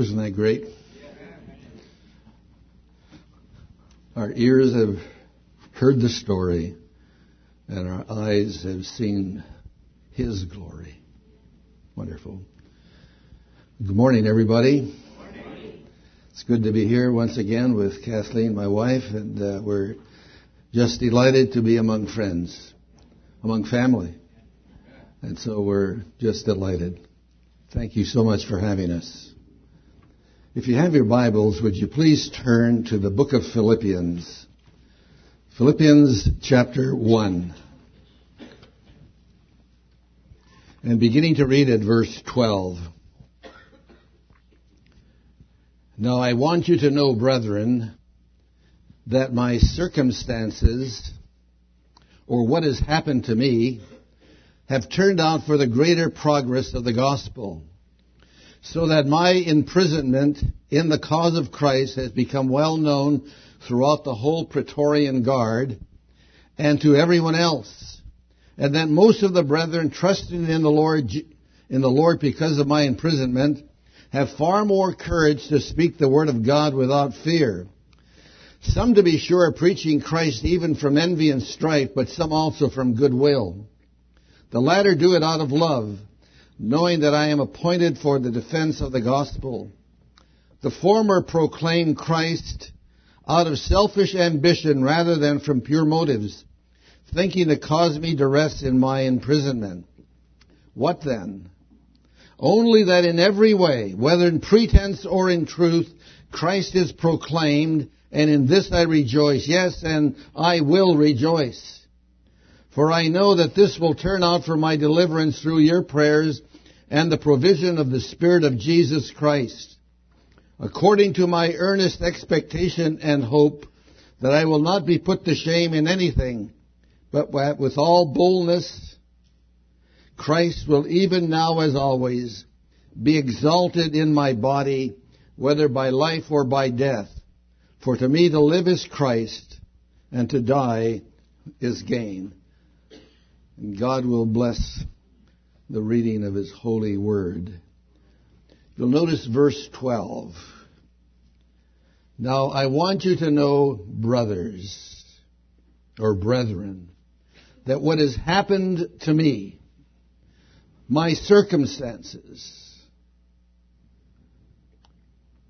Wasn't that great? Our ears have heard the story, and our eyes have seen His glory. Wonderful. Good morning, everybody. It's good to be here once again with Kathleen, my wife, and uh, we're just delighted to be among friends, among family. And so we're just delighted. Thank you so much for having us. If you have your Bibles, would you please turn to the book of Philippians? Philippians chapter 1. And beginning to read at verse 12. Now I want you to know, brethren, that my circumstances, or what has happened to me, have turned out for the greater progress of the gospel, so that my imprisonment in the cause of Christ has become well known throughout the whole Praetorian Guard and to everyone else, and that most of the brethren trusting in the Lord, in the Lord because of my imprisonment, have far more courage to speak the word of God without fear. Some, to be sure, are preaching Christ even from envy and strife, but some also from goodwill. The latter do it out of love, knowing that I am appointed for the defense of the gospel. The former proclaim Christ out of selfish ambition rather than from pure motives, thinking to cause me duress in my imprisonment. What then? Only that in every way, whether in pretense or in truth, Christ is proclaimed, and in this I rejoice. Yes, and I will rejoice. For I know that this will turn out for my deliverance through your prayers and the provision of the Spirit of Jesus Christ, according to my earnest expectation and hope that I will not be put to shame in anything, but with all boldness, Christ will even now as always be exalted in my body, whether by life or by death. For to me to live is Christ, and to die is gain. God will bless the reading of His holy word. You'll notice verse 12. Now I want you to know, brothers, or brethren, that what has happened to me, my circumstances,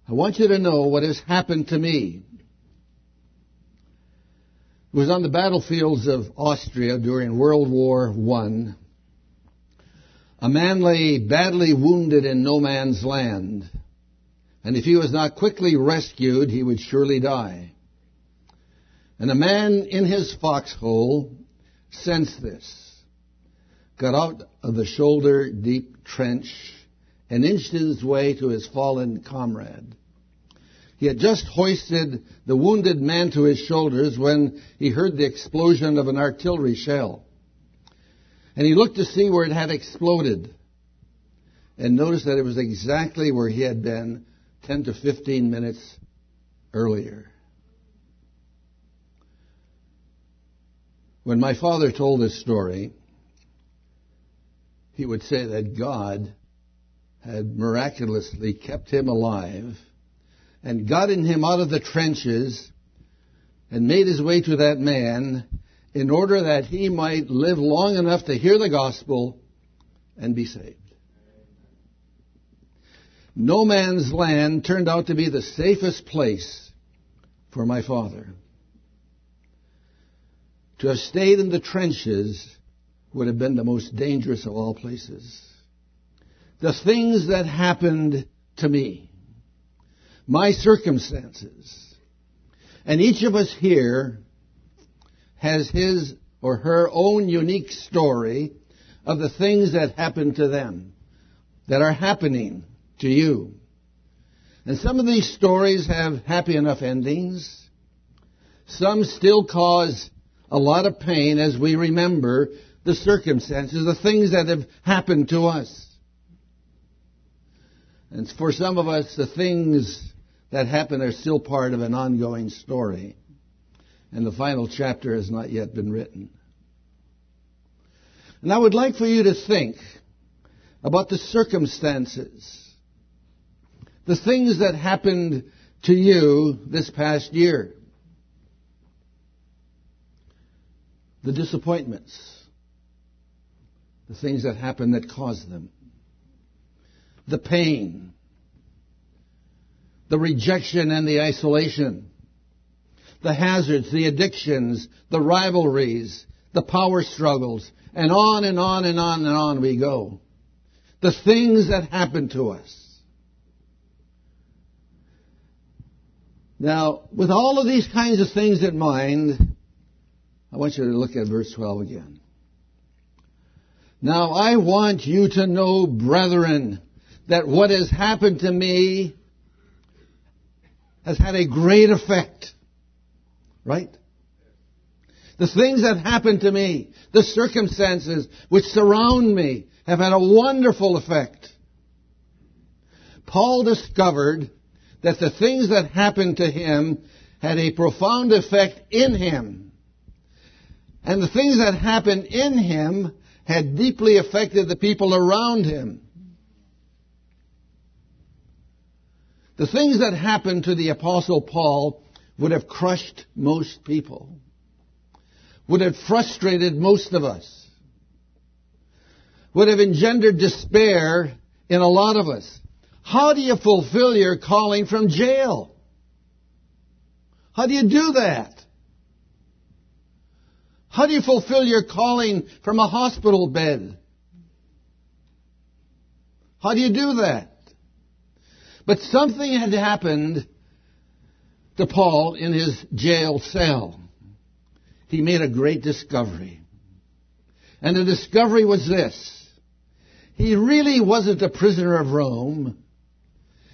I want you to know what has happened to me. It was on the battlefields of Austria during World War I. A man lay badly wounded in no man's land, and if he was not quickly rescued, he would surely die. And a man in his foxhole sensed this, got out of the shoulder deep trench, and inched his way to his fallen comrade. He had just hoisted the wounded man to his shoulders when he heard the explosion of an artillery shell. And he looked to see where it had exploded and noticed that it was exactly where he had been 10 to 15 minutes earlier. When my father told this story, he would say that God had miraculously kept him alive and gotten him out of the trenches and made his way to that man in order that he might live long enough to hear the gospel and be saved. No man's land turned out to be the safest place for my father. To have stayed in the trenches would have been the most dangerous of all places. The things that happened to me my circumstances. And each of us here has his or her own unique story of the things that happened to them, that are happening to you. And some of these stories have happy enough endings. Some still cause a lot of pain as we remember the circumstances, the things that have happened to us. And for some of us, the things that happen are still part of an ongoing story. And the final chapter has not yet been written. And I would like for you to think about the circumstances the things that happened to you this past year. The disappointments. The things that happened that caused them. The pain. The rejection and the isolation. The hazards, the addictions, the rivalries, the power struggles, and on and on and on and on we go. The things that happen to us. Now, with all of these kinds of things in mind, I want you to look at verse 12 again. Now I want you to know, brethren, that what has happened to me has had a great effect. Right? The things that happened to me, the circumstances which surround me, have had a wonderful effect. Paul discovered that the things that happened to him had a profound effect in him. And the things that happened in him had deeply affected the people around him. The things that happened to the apostle Paul would have crushed most people would have frustrated most of us, would have engendered despair in a lot of us. How do you fulfill your calling from jail? How do you do that? How do you fulfill your calling from a hospital bed? How do you do that? But something had happened to Paul in his jail cell he made a great discovery. And the discovery was this. He really wasn't a prisoner of Rome.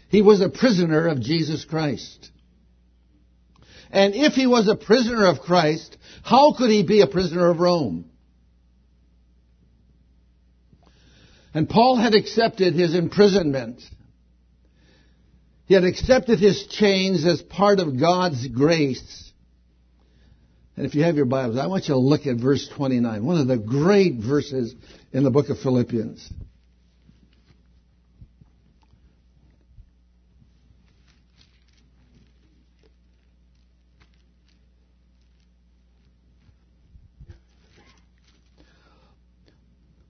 He was a prisoner of Jesus Christ. And if he was a prisoner of Christ, how could he be a prisoner of Rome? And Paul had accepted his imprisonment. He had accepted his chains as part of God's grace. And if you have your Bibles, I want you to look at verse 29, one of the great verses in the book of Philippians.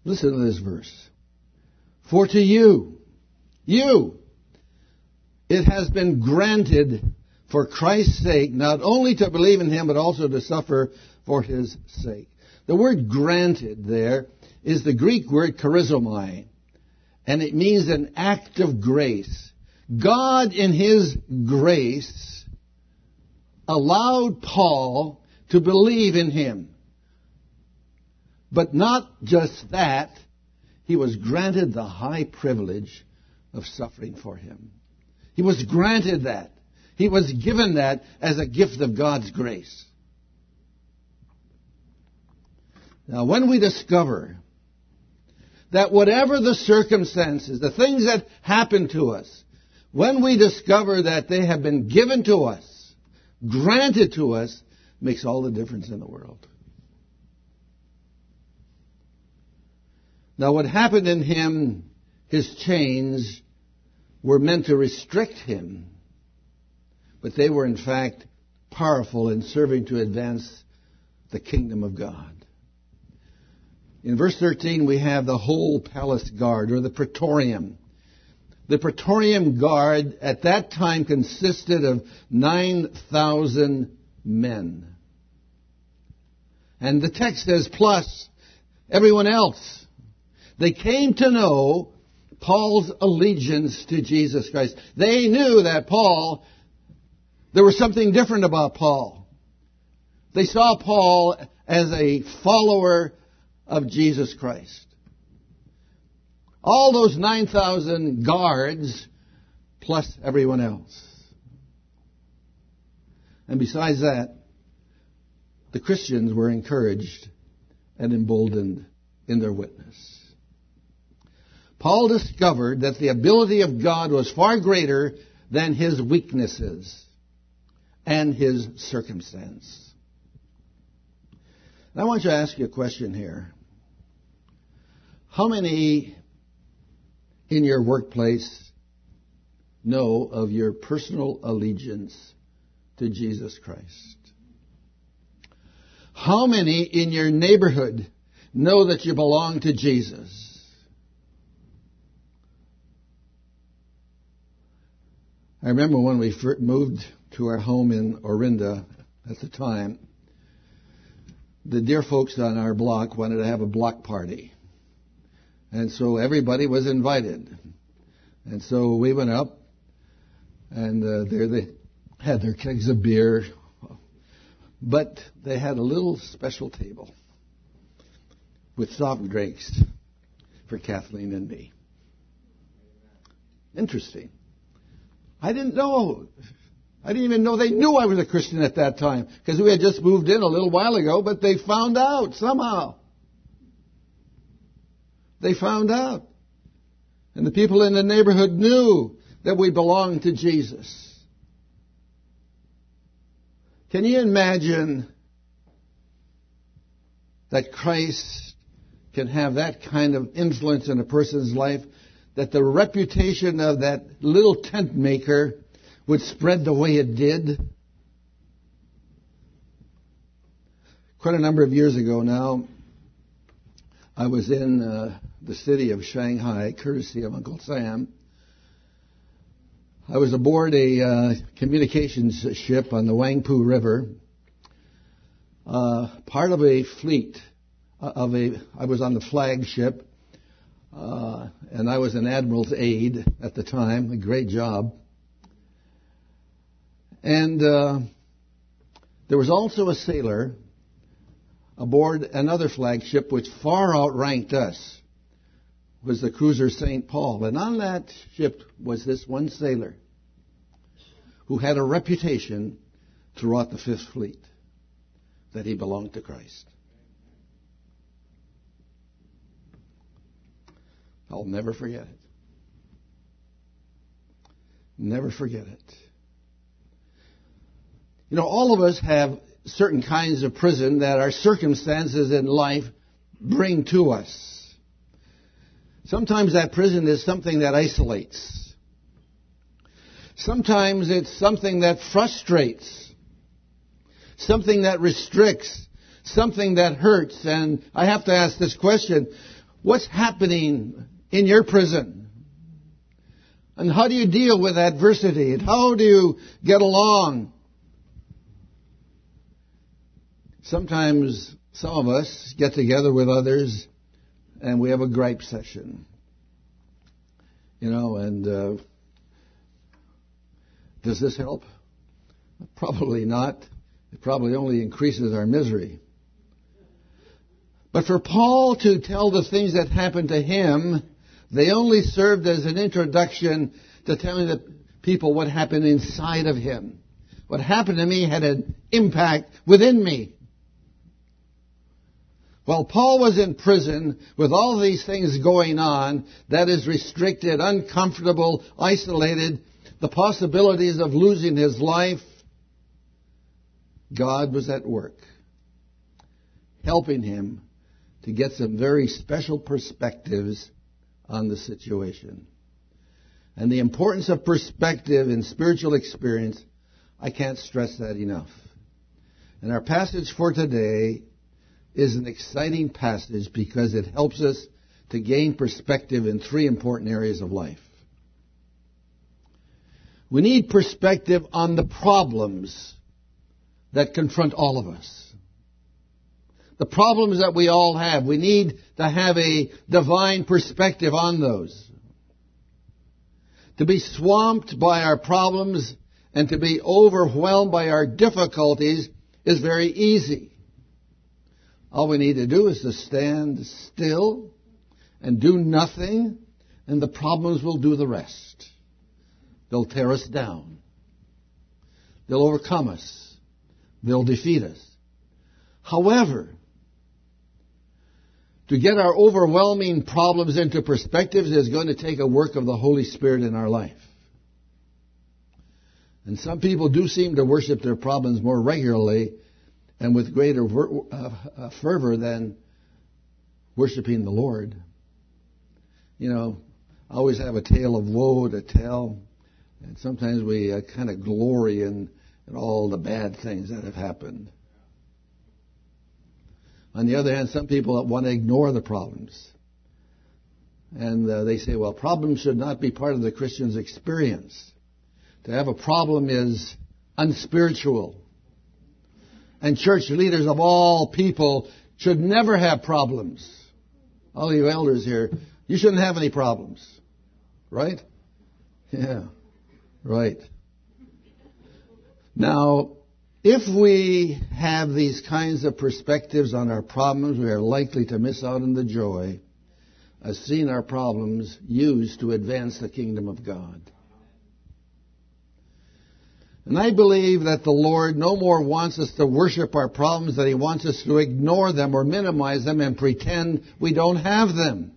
Listen to this verse. For to you, you, it has been granted for Christ's sake, not only to believe in him, but also to suffer for his sake. The word granted there is the Greek word charizomai, and it means an act of grace. God, in his grace, allowed Paul to believe in him. But not just that, he was granted the high privilege of suffering for him. He was granted that. He was given that as a gift of God's grace. Now, when we discover that whatever the circumstances, the things that happen to us, when we discover that they have been given to us, granted to us, makes all the difference in the world. Now, what happened in him, his chains were meant to restrict him but they were in fact powerful in serving to advance the kingdom of God. In verse 13, we have the whole palace guard, or the praetorium. The praetorium guard at that time consisted of 9,000 men. And the text says, plus everyone else. They came to know Paul's allegiance to Jesus Christ. They knew that Paul there was something different about Paul. They saw Paul as a follower of Jesus Christ. All those 9,000 guards plus everyone else. And besides that, the Christians were encouraged and emboldened in their witness. Paul discovered that the ability of God was far greater than his weaknesses and his circumstance. And I want you to ask you a question here. How many in your workplace know of your personal allegiance to Jesus Christ? How many in your neighborhood know that you belong to Jesus? I remember when we moved to our home in Orinda at the time, the dear folks on our block wanted to have a block party. And so everybody was invited. And so we went up, and uh, there they had their kegs of beer, but they had a little special table with soft drinks for Kathleen and me. Interesting. I didn't know. I didn't even know they knew I was a Christian at that time because we had just moved in a little while ago, but they found out somehow. They found out. And the people in the neighborhood knew that we belonged to Jesus. Can you imagine that Christ can have that kind of influence in a person's life that the reputation of that little tent maker would spread the way it did. Quite a number of years ago now, I was in uh, the city of Shanghai, courtesy of Uncle Sam. I was aboard a uh, communications ship on the Wangpu River, uh, part of a fleet uh, of a. I was on the flagship uh, and I was an admiral's aide at the time, a great job. And uh, there was also a sailor aboard another flagship which far outranked us, was the cruiser St. Paul. And on that ship was this one sailor who had a reputation throughout the Fifth Fleet that he belonged to Christ. I'll never forget it. Never forget it. You know, all of us have certain kinds of prison that our circumstances in life bring to us. Sometimes that prison is something that isolates. Sometimes it's something that frustrates. Something that restricts. Something that hurts. And I have to ask this question. What's happening in your prison? And how do you deal with adversity? And how do you get along? Sometimes some of us get together with others and we have a gripe session. You know, and uh, does this help? Probably not. It probably only increases our misery. But for Paul to tell the things that happened to him they only served as an introduction to telling the people what happened inside of him. What happened to me had an impact within me. While Paul was in prison with all these things going on, that is restricted, uncomfortable, isolated, the possibilities of losing his life, God was at work, helping him to get some very special perspectives on the situation. And the importance of perspective in spiritual experience, I can't stress that enough. And our passage for today is an exciting passage because it helps us to gain perspective in three important areas of life. We need perspective on the problems that confront all of us the problems that we all have. We need to have a divine perspective on those. To be swamped by our problems and to be overwhelmed by our difficulties is very easy. All we need to do is to stand still and do nothing, and the problems will do the rest. They'll tear us down. They'll overcome us. They'll defeat us. However, to get our overwhelming problems into perspective is going to take a work of the Holy Spirit in our life. And some people do seem to worship their problems more regularly and with greater uh, uh, fervor than worshiping the Lord. You know, I always have a tale of woe to tell. And sometimes we uh, kind of glory in, in all the bad things that have happened. On the other hand, some people want to ignore the problems. And uh, they say, well, problems should not be part of the Christian's experience. To have a problem is unspiritual. And church leaders of all people should never have problems. All you elders here, you shouldn't have any problems. Right? Yeah. Right. Now, if we have these kinds of perspectives on our problems, we are likely to miss out on the joy of seeing our problems used to advance the kingdom of God. And I believe that the Lord no more wants us to worship our problems than He wants us to ignore them or minimize them and pretend we don't have them.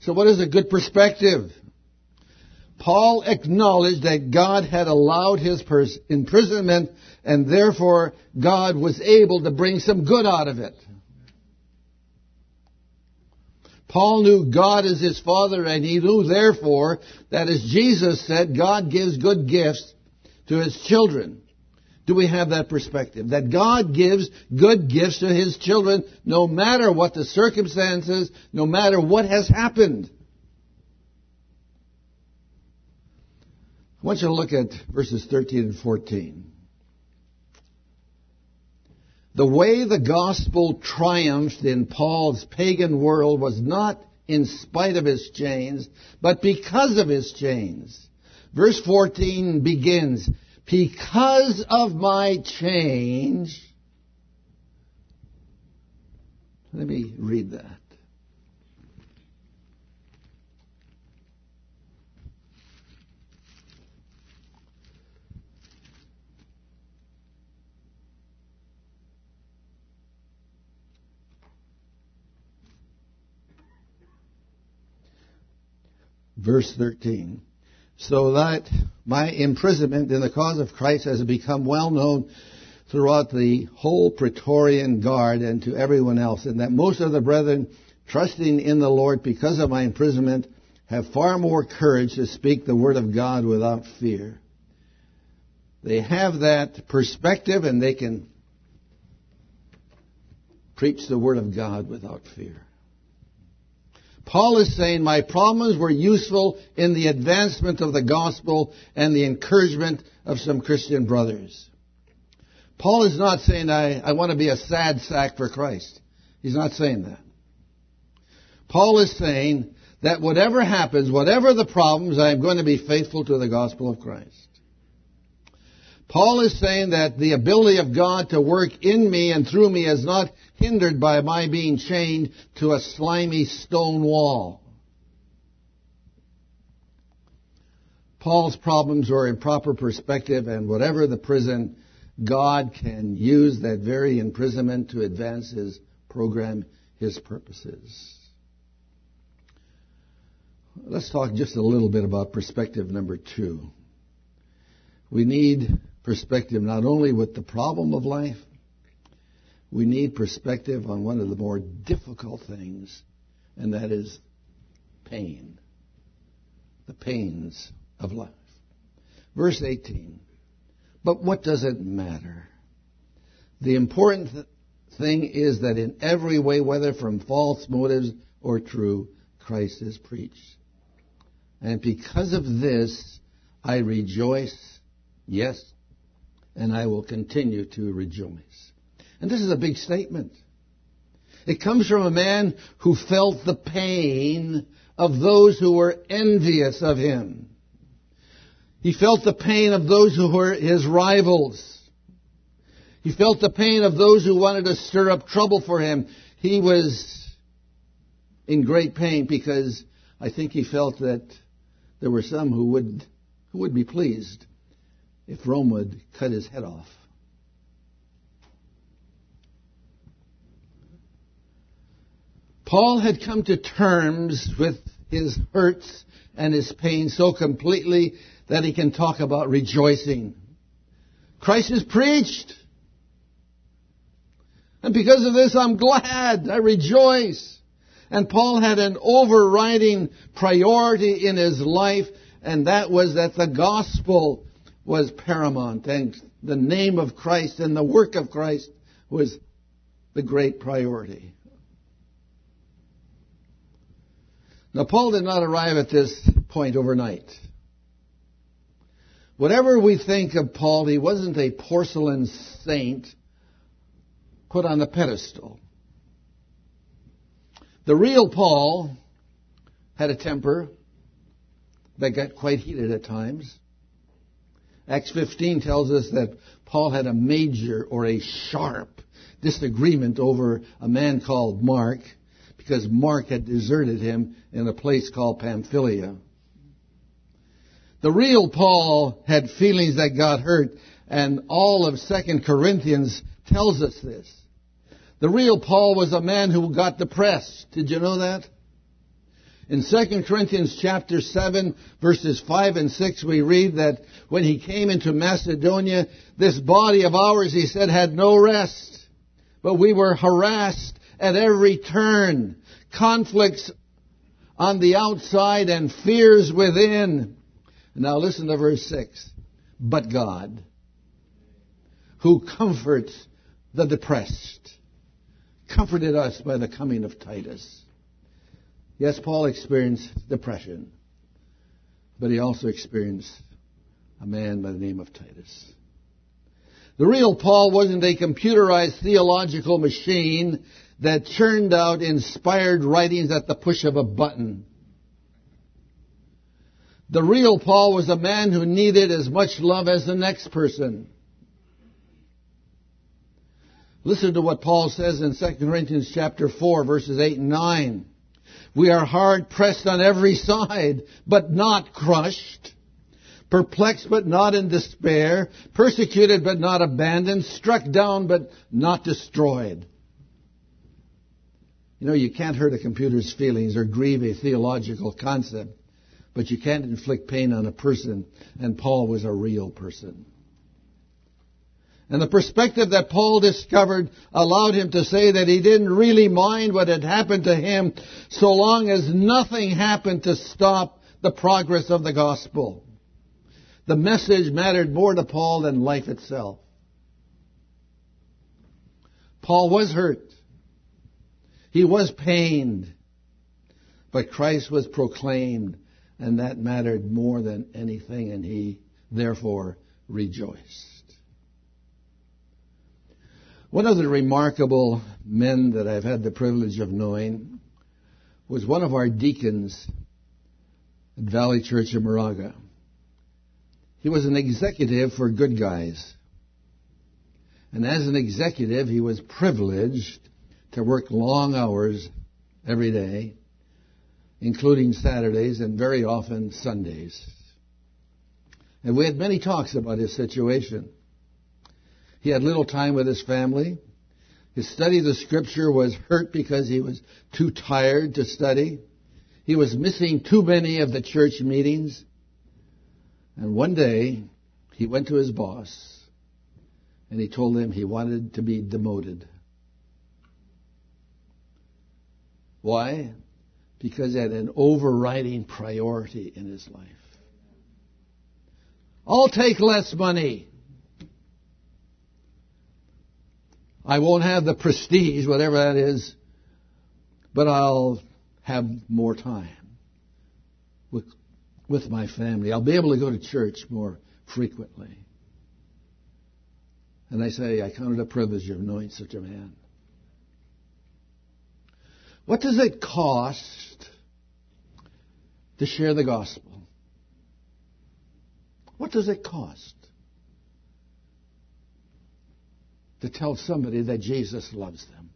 So what is a good perspective? Paul acknowledged that God had allowed his imprisonment and therefore God was able to bring some good out of it. Paul knew God as his father and he knew therefore that as Jesus said, God gives good gifts to his children. Do we have that perspective? That God gives good gifts to his children no matter what the circumstances, no matter what has happened. I want you to look at verses 13 and 14. The way the gospel triumphed in Paul's pagan world was not in spite of his chains, but because of his chains. Verse 14 begins, because of my change. Let me read that. Verse 13 so that my imprisonment in the cause of Christ has become well known throughout the whole Praetorian Guard and to everyone else, and that most of the brethren, trusting in the Lord because of my imprisonment, have far more courage to speak the word of God without fear. They have that perspective and they can preach the word of God without fear. Paul is saying my problems were useful in the advancement of the gospel and the encouragement of some Christian brothers. Paul is not saying I, I want to be a sad sack for Christ. He's not saying that. Paul is saying that whatever happens, whatever the problems, I am going to be faithful to the gospel of Christ. Paul is saying that the ability of God to work in me and through me is not hindered by my being chained to a slimy stone wall. Paul's problems are in proper perspective and whatever the prison, God can use that very imprisonment to advance his program, his purposes. Let's talk just a little bit about perspective number two. We need perspective not only with the problem of life, we need perspective on one of the more difficult things, and that is pain. The pains of life. Verse 18. But what does it matter? The important th- thing is that in every way, whether from false motives or true, Christ is preached. And because of this, I rejoice, yes, and I will continue to rejoice. And this is a big statement. It comes from a man who felt the pain of those who were envious of him. He felt the pain of those who were his rivals. He felt the pain of those who wanted to stir up trouble for him. He was in great pain because I think he felt that there were some who would, who would be pleased if Rome would cut his head off. Paul had come to terms with his hurts and his pain so completely that he can talk about rejoicing. Christ is preached. And because of this, I'm glad. I rejoice. And Paul had an overriding priority in his life, and that was that the gospel was paramount, and the name of Christ and the work of Christ was the great priority. Now, Paul did not arrive at this point overnight. Whatever we think of Paul, he wasn't a porcelain saint put on a pedestal. The real Paul had a temper that got quite heated at times. Acts 15 tells us that Paul had a major or a sharp disagreement over a man called Mark because Mark had deserted him in a place called Pamphylia. The real Paul had feelings that got hurt, and all of 2 Corinthians tells us this. The real Paul was a man who got depressed. Did you know that? In 2 Corinthians chapter 7 verses 5 and 6 we read that when he came into Macedonia, this body of ours, he said, had no rest. But we were harassed at every turn. Conflicts on the outside and fears within. Now listen to verse 6. But God, who comforts the depressed, comforted us by the coming of Titus. Yes, Paul experienced depression, but he also experienced a man by the name of Titus. The real Paul wasn't a computerized theological machine that churned out inspired writings at the push of a button. The real Paul was a man who needed as much love as the next person. Listen to what Paul says in 2 Corinthians chapter 4 verses 8 and 9. We are hard pressed on every side, but not crushed. Perplexed but not in despair. Persecuted but not abandoned. Struck down but not destroyed. You know, you can't hurt a computer's feelings or grieve a theological concept but you can't inflict pain on a person, and Paul was a real person. And the perspective that Paul discovered allowed him to say that he didn't really mind what had happened to him so long as nothing happened to stop the progress of the gospel. The message mattered more to Paul than life itself. Paul was hurt. He was pained. But Christ was proclaimed and that mattered more than anything, and he therefore rejoiced. One of the remarkable men that I've had the privilege of knowing was one of our deacons at Valley Church in Moraga. He was an executive for Good Guys. And as an executive, he was privileged to work long hours every day including Saturdays and very often Sundays. And we had many talks about his situation. He had little time with his family. His study of the scripture was hurt because he was too tired to study. He was missing too many of the church meetings. And one day, he went to his boss and he told him he wanted to be demoted. Why? because it had an overriding priority in his life. I'll take less money. I won't have the prestige, whatever that is, but I'll have more time with, with my family. I'll be able to go to church more frequently. And I say, I count it a privilege of knowing such a man. What does it cost to share the gospel? What does it cost to tell somebody that Jesus loves them?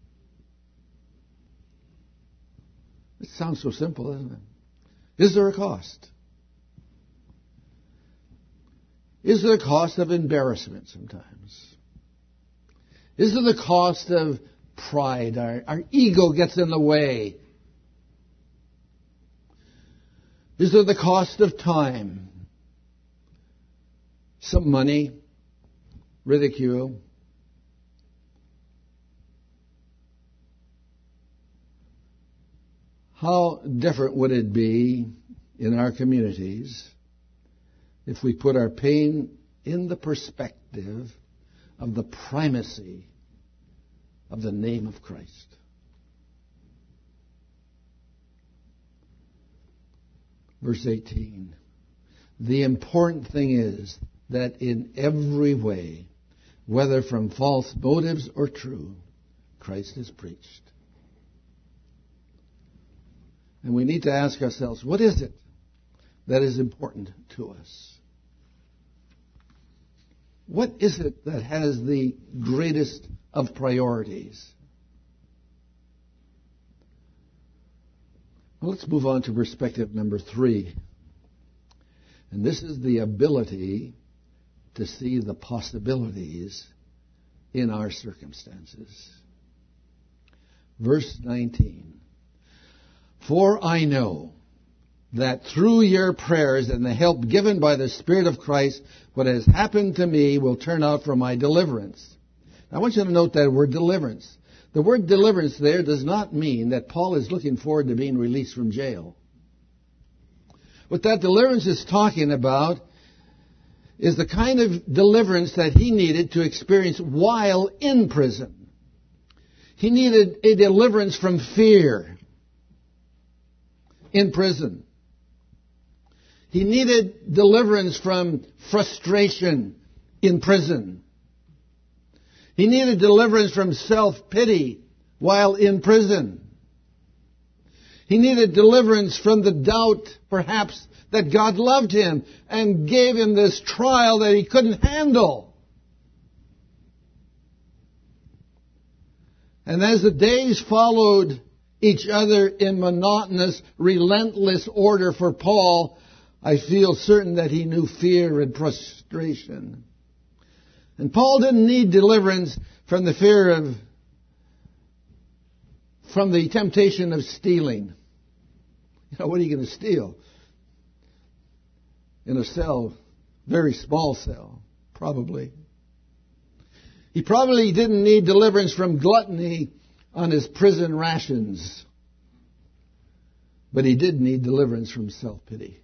It sounds so simple, doesn't it? Is there a cost? Is there a cost of embarrassment sometimes? Is there the cost of pride. Our, our ego gets in the way. Is there the cost of time? Some money, ridicule. How different would it be in our communities if we put our pain in the perspective of the primacy of the name of Christ. Verse 18. The important thing is that in every way, whether from false motives or true, Christ is preached. And we need to ask ourselves, what is it that is important to us? What is it that has the greatest of priorities? Well, let's move on to perspective number three. And this is the ability to see the possibilities in our circumstances. Verse 19. For I know that through your prayers and the help given by the Spirit of Christ, what has happened to me will turn out for my deliverance. I want you to note that word deliverance. The word deliverance there does not mean that Paul is looking forward to being released from jail. What that deliverance is talking about is the kind of deliverance that he needed to experience while in prison. He needed a deliverance from fear in prison. He needed deliverance from frustration in prison. He needed deliverance from self-pity while in prison. He needed deliverance from the doubt, perhaps, that God loved him and gave him this trial that he couldn't handle. And as the days followed each other in monotonous, relentless order for Paul, I feel certain that he knew fear and frustration. And Paul didn't need deliverance from the fear of, from the temptation of stealing. You know, what are you going to steal? In a cell, very small cell, probably. He probably didn't need deliverance from gluttony on his prison rations. But he did need deliverance from self-pity.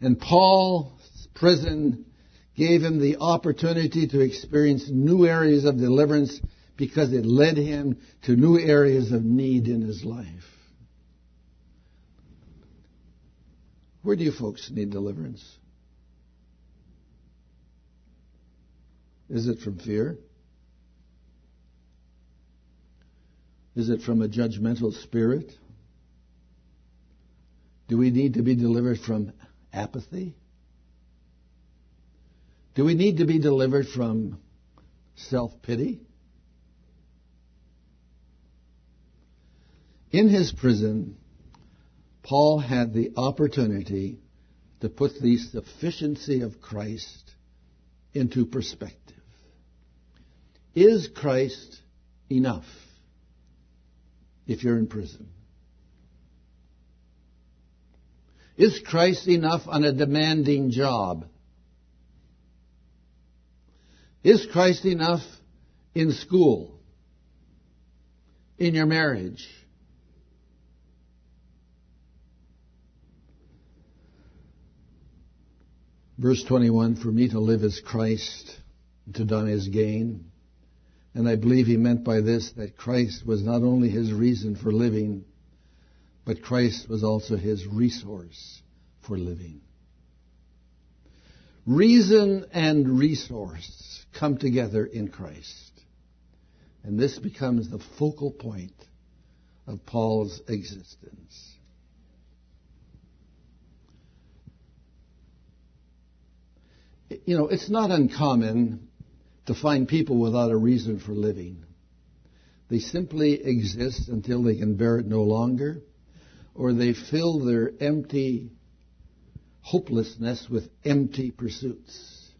And Paul's prison gave him the opportunity to experience new areas of deliverance because it led him to new areas of need in his life. Where do you folks need deliverance? Is it from fear? Is it from a judgmental spirit? Do we need to be delivered from apathy? Do we need to be delivered from self pity? In his prison, Paul had the opportunity to put the sufficiency of Christ into perspective. Is Christ enough if you're in prison? Is Christ enough on a demanding job? Is Christ enough in school? In your marriage? Verse 21, for me to live is Christ, to die is gain. And I believe he meant by this that Christ was not only his reason for living, but Christ was also his resource for living. Reason and resource come together in Christ. And this becomes the focal point of Paul's existence. You know, it's not uncommon to find people without a reason for living. They simply exist until they can bear it no longer or they fill their empty hopelessness with empty pursuits.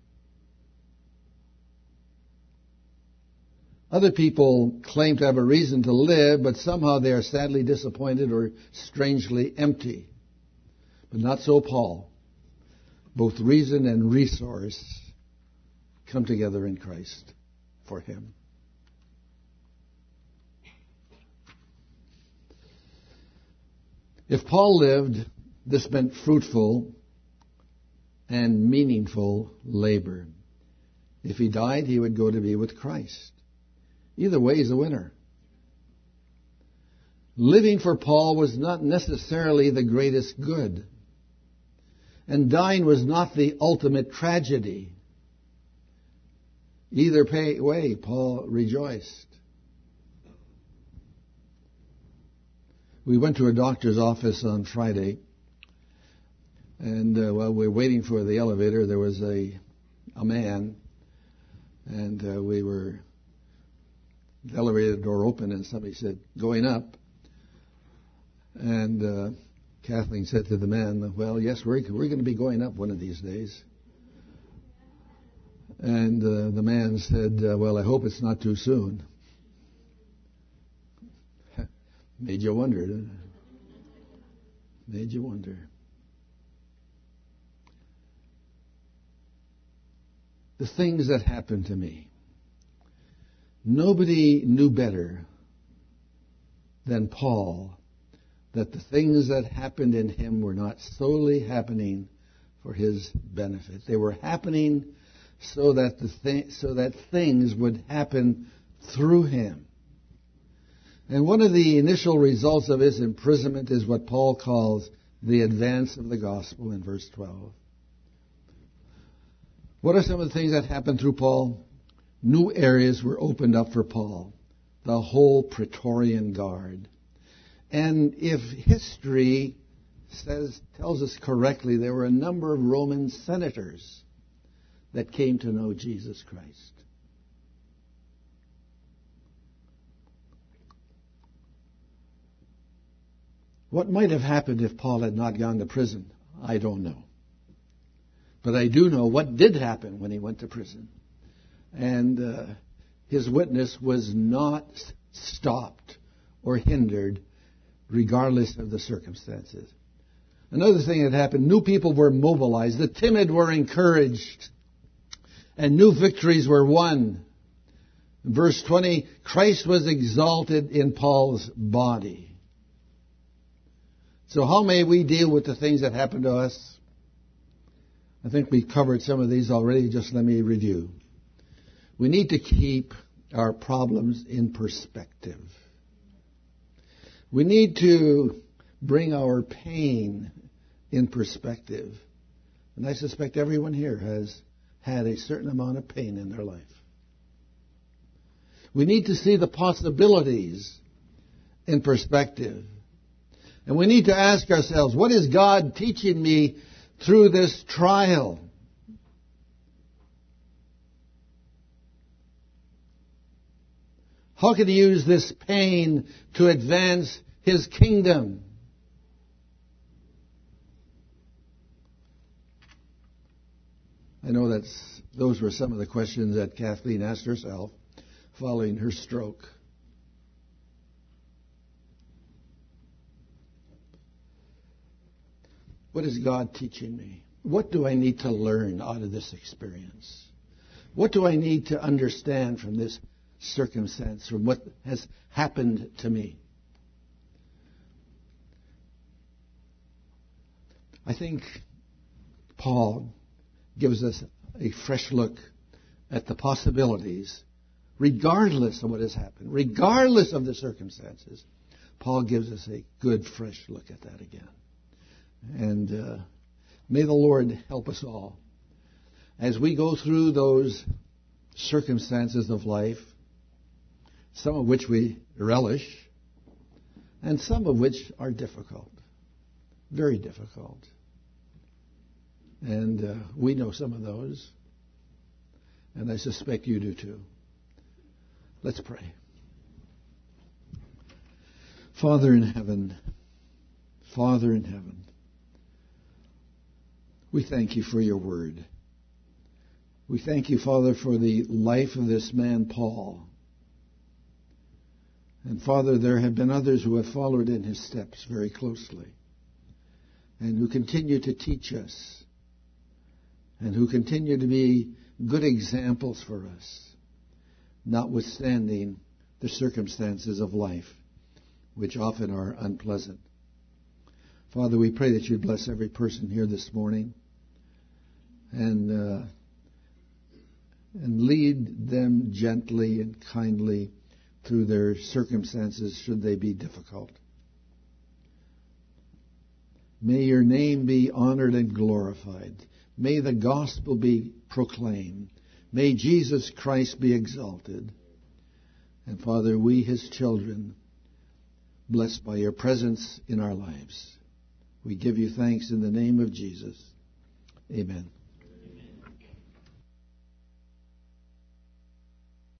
Other people claim to have a reason to live, but somehow they are sadly disappointed or strangely empty. But not so Paul. Both reason and resource come together in Christ for him. If Paul lived, this meant fruitful and meaningful labor. If he died, he would go to be with Christ. Either way, he's a winner. Living for Paul was not necessarily the greatest good. And dying was not the ultimate tragedy. Either way, Paul rejoiced. We went to a doctor's office on Friday, and uh, while we were waiting for the elevator, there was a a man, and uh, we were the elevator door opened, and somebody said, "Going up." And uh, Kathleen said to the man, Well, yes, we're, we're going to be going up one of these days. And uh, the man said, uh, Well, I hope it's not too soon. Made you wonder, didn't it? Made you wonder. The things that happened to me. Nobody knew better than Paul that the things that happened in him were not solely happening for his benefit. They were happening so that the thi- so that things would happen through him. And one of the initial results of his imprisonment is what Paul calls the advance of the gospel in verse 12. What are some of the things that happened through Paul? New areas were opened up for Paul. The whole Praetorian Guard and if history says, tells us correctly, there were a number of Roman senators that came to know Jesus Christ. What might have happened if Paul had not gone to prison? I don't know. But I do know what did happen when he went to prison. And uh, his witness was not stopped or hindered regardless of the circumstances. Another thing that happened, new people were mobilized, the timid were encouraged, and new victories were won. Verse 20, Christ was exalted in Paul's body. So how may we deal with the things that happen to us? I think we covered some of these already, just let me review. We need to keep our problems in perspective. We need to bring our pain in perspective. And I suspect everyone here has had a certain amount of pain in their life. We need to see the possibilities in perspective. And we need to ask ourselves, what is God teaching me through this trial? How can he use this pain to advance his kingdom? I know that those were some of the questions that Kathleen asked herself following her stroke. What is God teaching me? What do I need to learn out of this experience? What do I need to understand from this circumstance, from what has happened to me. I think Paul gives us a fresh look at the possibilities, regardless of what has happened, regardless of the circumstances. Paul gives us a good, fresh look at that again. And uh, may the Lord help us all as we go through those circumstances of life some of which we relish, and some of which are difficult, very difficult. And uh, we know some of those, and I suspect you do too. Let's pray. Father in heaven, Father in heaven, we thank you for your word. We thank you, Father, for the life of this man, Paul and Father, there have been others who have followed in his steps very closely and who continue to teach us and who continue to be good examples for us, notwithstanding the circumstances of life, which often are unpleasant. Father, we pray that you'd bless every person here this morning. and uh, and lead them gently and kindly through their circumstances should they be difficult. May your name be honored and glorified. May the gospel be proclaimed. May Jesus Christ be exalted. And Father, we, his children, blessed by your presence in our lives. We give you thanks in the name of Jesus. Amen.